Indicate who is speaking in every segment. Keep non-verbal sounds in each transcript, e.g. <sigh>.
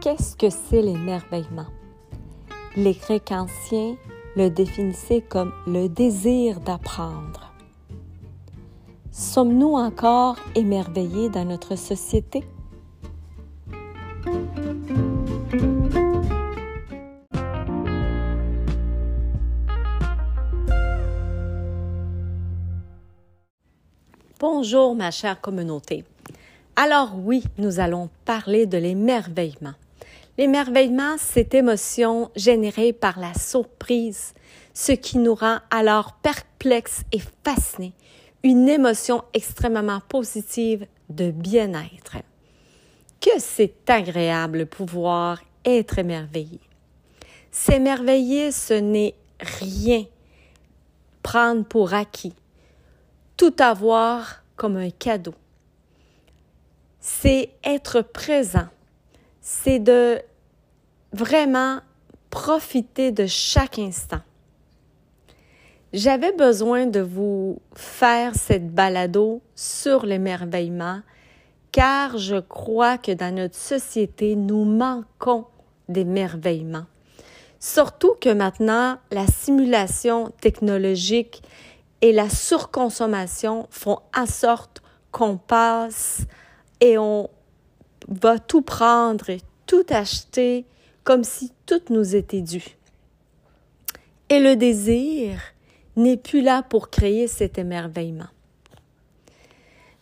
Speaker 1: qu'est-ce que c'est l'émerveillement? Les Grecs anciens le définissaient comme le désir d'apprendre. Sommes-nous encore émerveillés dans notre société? Bonjour ma chère communauté. Alors oui, nous allons parler de l'émerveillement. L'émerveillement, c'est émotion générée par la surprise, ce qui nous rend alors perplexes et fascinés, une émotion extrêmement positive de bien-être. Que c'est agréable pouvoir être émerveillé. S'émerveiller, ce n'est rien prendre pour acquis, tout avoir comme un cadeau. C'est être présent, c'est de vraiment profiter de chaque instant. J'avais besoin de vous faire cette balado sur l'émerveillement car je crois que dans notre société, nous manquons d'émerveillement. Surtout que maintenant, la simulation technologique et la surconsommation font en sorte qu'on passe et on va tout prendre et tout acheter comme si tout nous était dû. Et le désir n'est plus là pour créer cet émerveillement.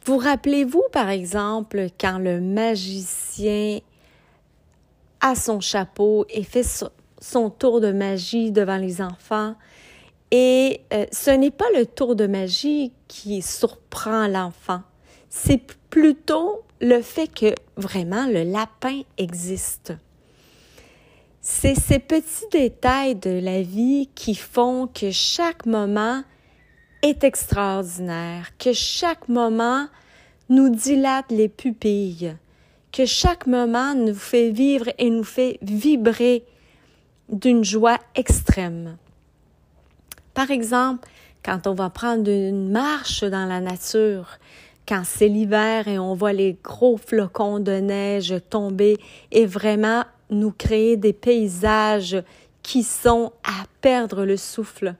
Speaker 1: Vous rappelez-vous, par exemple, quand le magicien a son chapeau et fait son tour de magie devant les enfants et euh, ce n'est pas le tour de magie qui surprend l'enfant, c'est plutôt le fait que vraiment le lapin existe. C'est ces petits détails de la vie qui font que chaque moment est extraordinaire, que chaque moment nous dilate les pupilles, que chaque moment nous fait vivre et nous fait vibrer d'une joie extrême. Par exemple, quand on va prendre une marche dans la nature, quand c'est l'hiver et on voit les gros flocons de neige tomber et vraiment nous créer des paysages qui sont à perdre le souffle.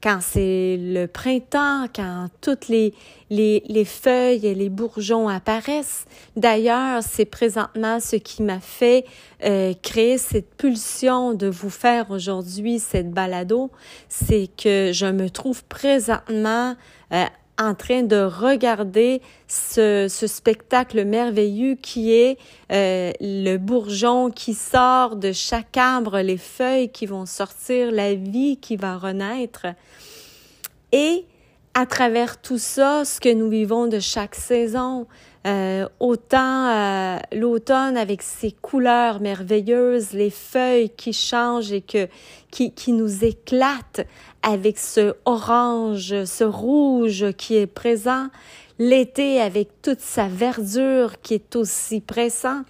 Speaker 1: Quand c'est le printemps, quand toutes les, les, les, feuilles et les bourgeons apparaissent. D'ailleurs, c'est présentement ce qui m'a fait euh, créer cette pulsion de vous faire aujourd'hui cette balado, c'est que je me trouve présentement euh, en train de regarder ce, spectacle merveilleux qui est euh, le bourgeon qui sort de chaque arbre, les feuilles qui vont sortir, la vie qui va renaître. Et à travers tout ça, ce que nous vivons de chaque saison, euh, autant euh, l'automne avec ses couleurs merveilleuses, les feuilles qui changent et que, qui, qui nous éclatent avec ce orange, ce rouge qui est présent, l'été avec toute sa verdure qui est aussi présent.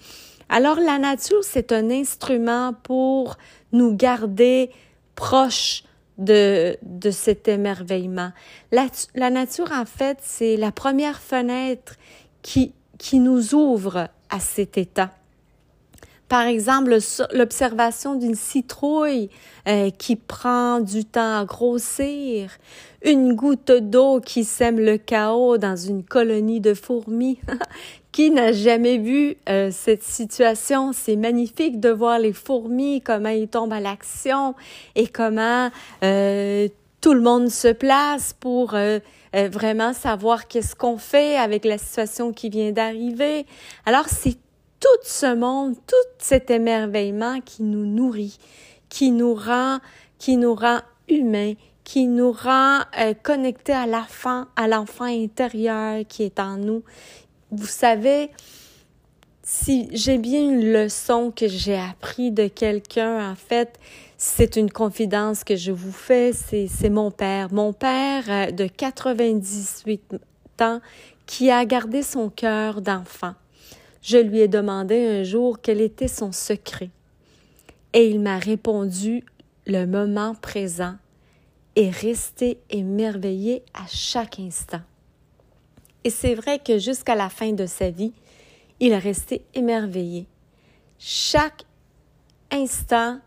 Speaker 1: Alors la nature, c'est un instrument pour nous garder proches de, de cet émerveillement. La, la nature, en fait, c'est la première fenêtre qui, qui nous ouvre à cet état. Par exemple, l'observation d'une citrouille euh, qui prend du temps à grossir, une goutte d'eau qui sème le chaos dans une colonie de fourmis. <laughs> qui n'a jamais vu euh, cette situation? C'est magnifique de voir les fourmis, comment ils tombent à l'action et comment euh, tout le monde se place pour vraiment savoir qu'est-ce qu'on fait avec la situation qui vient d'arriver. Alors, c'est tout ce monde, tout cet émerveillement qui nous nourrit, qui nous rend, qui nous rend humains, qui nous rend euh, connectés à l'enfant, à l'enfant intérieur qui est en nous. Vous savez, si j'ai bien une leçon que j'ai appris de quelqu'un, en fait, c'est une confidence que je vous fais, c'est mon père. Mon père euh, de 98 ans qui a gardé son cœur d'enfant. Je lui ai demandé un jour quel était son secret. Et il m'a répondu le moment présent et rester émerveillé à chaque instant. Et c'est vrai que jusqu'à la fin de sa vie, il est resté émerveillé. Chaque instant,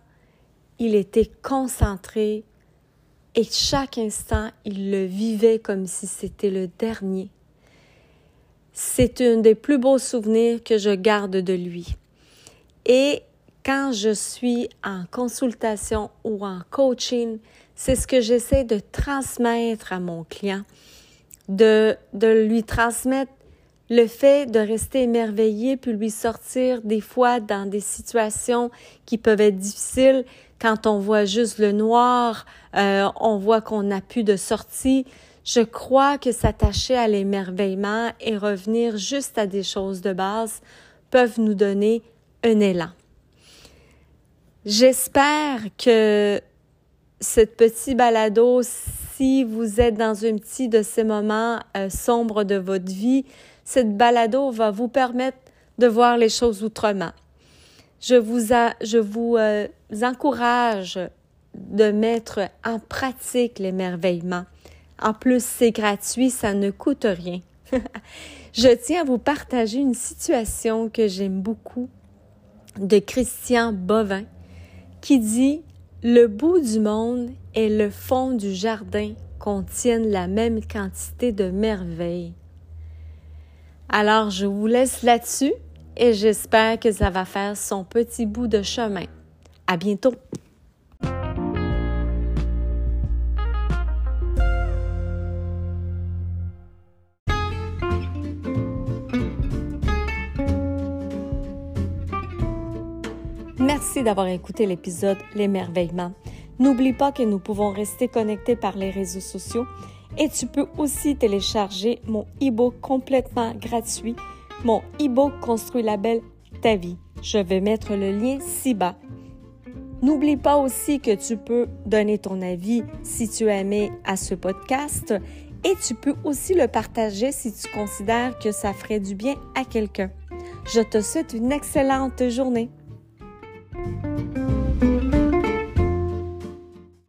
Speaker 1: il était concentré et chaque instant, il le vivait comme si c'était le dernier. C'est un des plus beaux souvenirs que je garde de lui. Et quand je suis en consultation ou en coaching, c'est ce que j'essaie de transmettre à mon client, de, de lui transmettre le fait de rester émerveillé puis lui sortir des fois dans des situations qui peuvent être difficiles quand on voit juste le noir, euh, on voit qu'on n'a plus de sortie. Je crois que s'attacher à l'émerveillement et revenir juste à des choses de base peuvent nous donner un élan. J'espère que ce petit balado, si vous êtes dans un petit de ces moments euh, sombres de votre vie, cette balado va vous permettre de voir les choses autrement. Je vous, euh, encourage de mettre en pratique l'émerveillement. En plus, c'est gratuit, ça ne coûte rien. <laughs> je tiens à vous partager une situation que j'aime beaucoup de Christian Bovin qui dit Le bout du monde et le fond du jardin contiennent la même quantité de merveilles. Alors, je vous laisse là-dessus et j'espère que ça va faire son petit bout de chemin. À bientôt! Merci d'avoir écouté l'épisode L'émerveillement. N'oublie pas que nous pouvons rester connectés par les réseaux sociaux et tu peux aussi télécharger mon e-book complètement gratuit, mon e-book Construit la belle ta vie. Je vais mettre le lien ci-bas. N'oublie pas aussi que tu peux donner ton avis si tu aimé à ce podcast et tu peux aussi le partager si tu considères que ça ferait du bien à quelqu'un. Je te souhaite une excellente journée.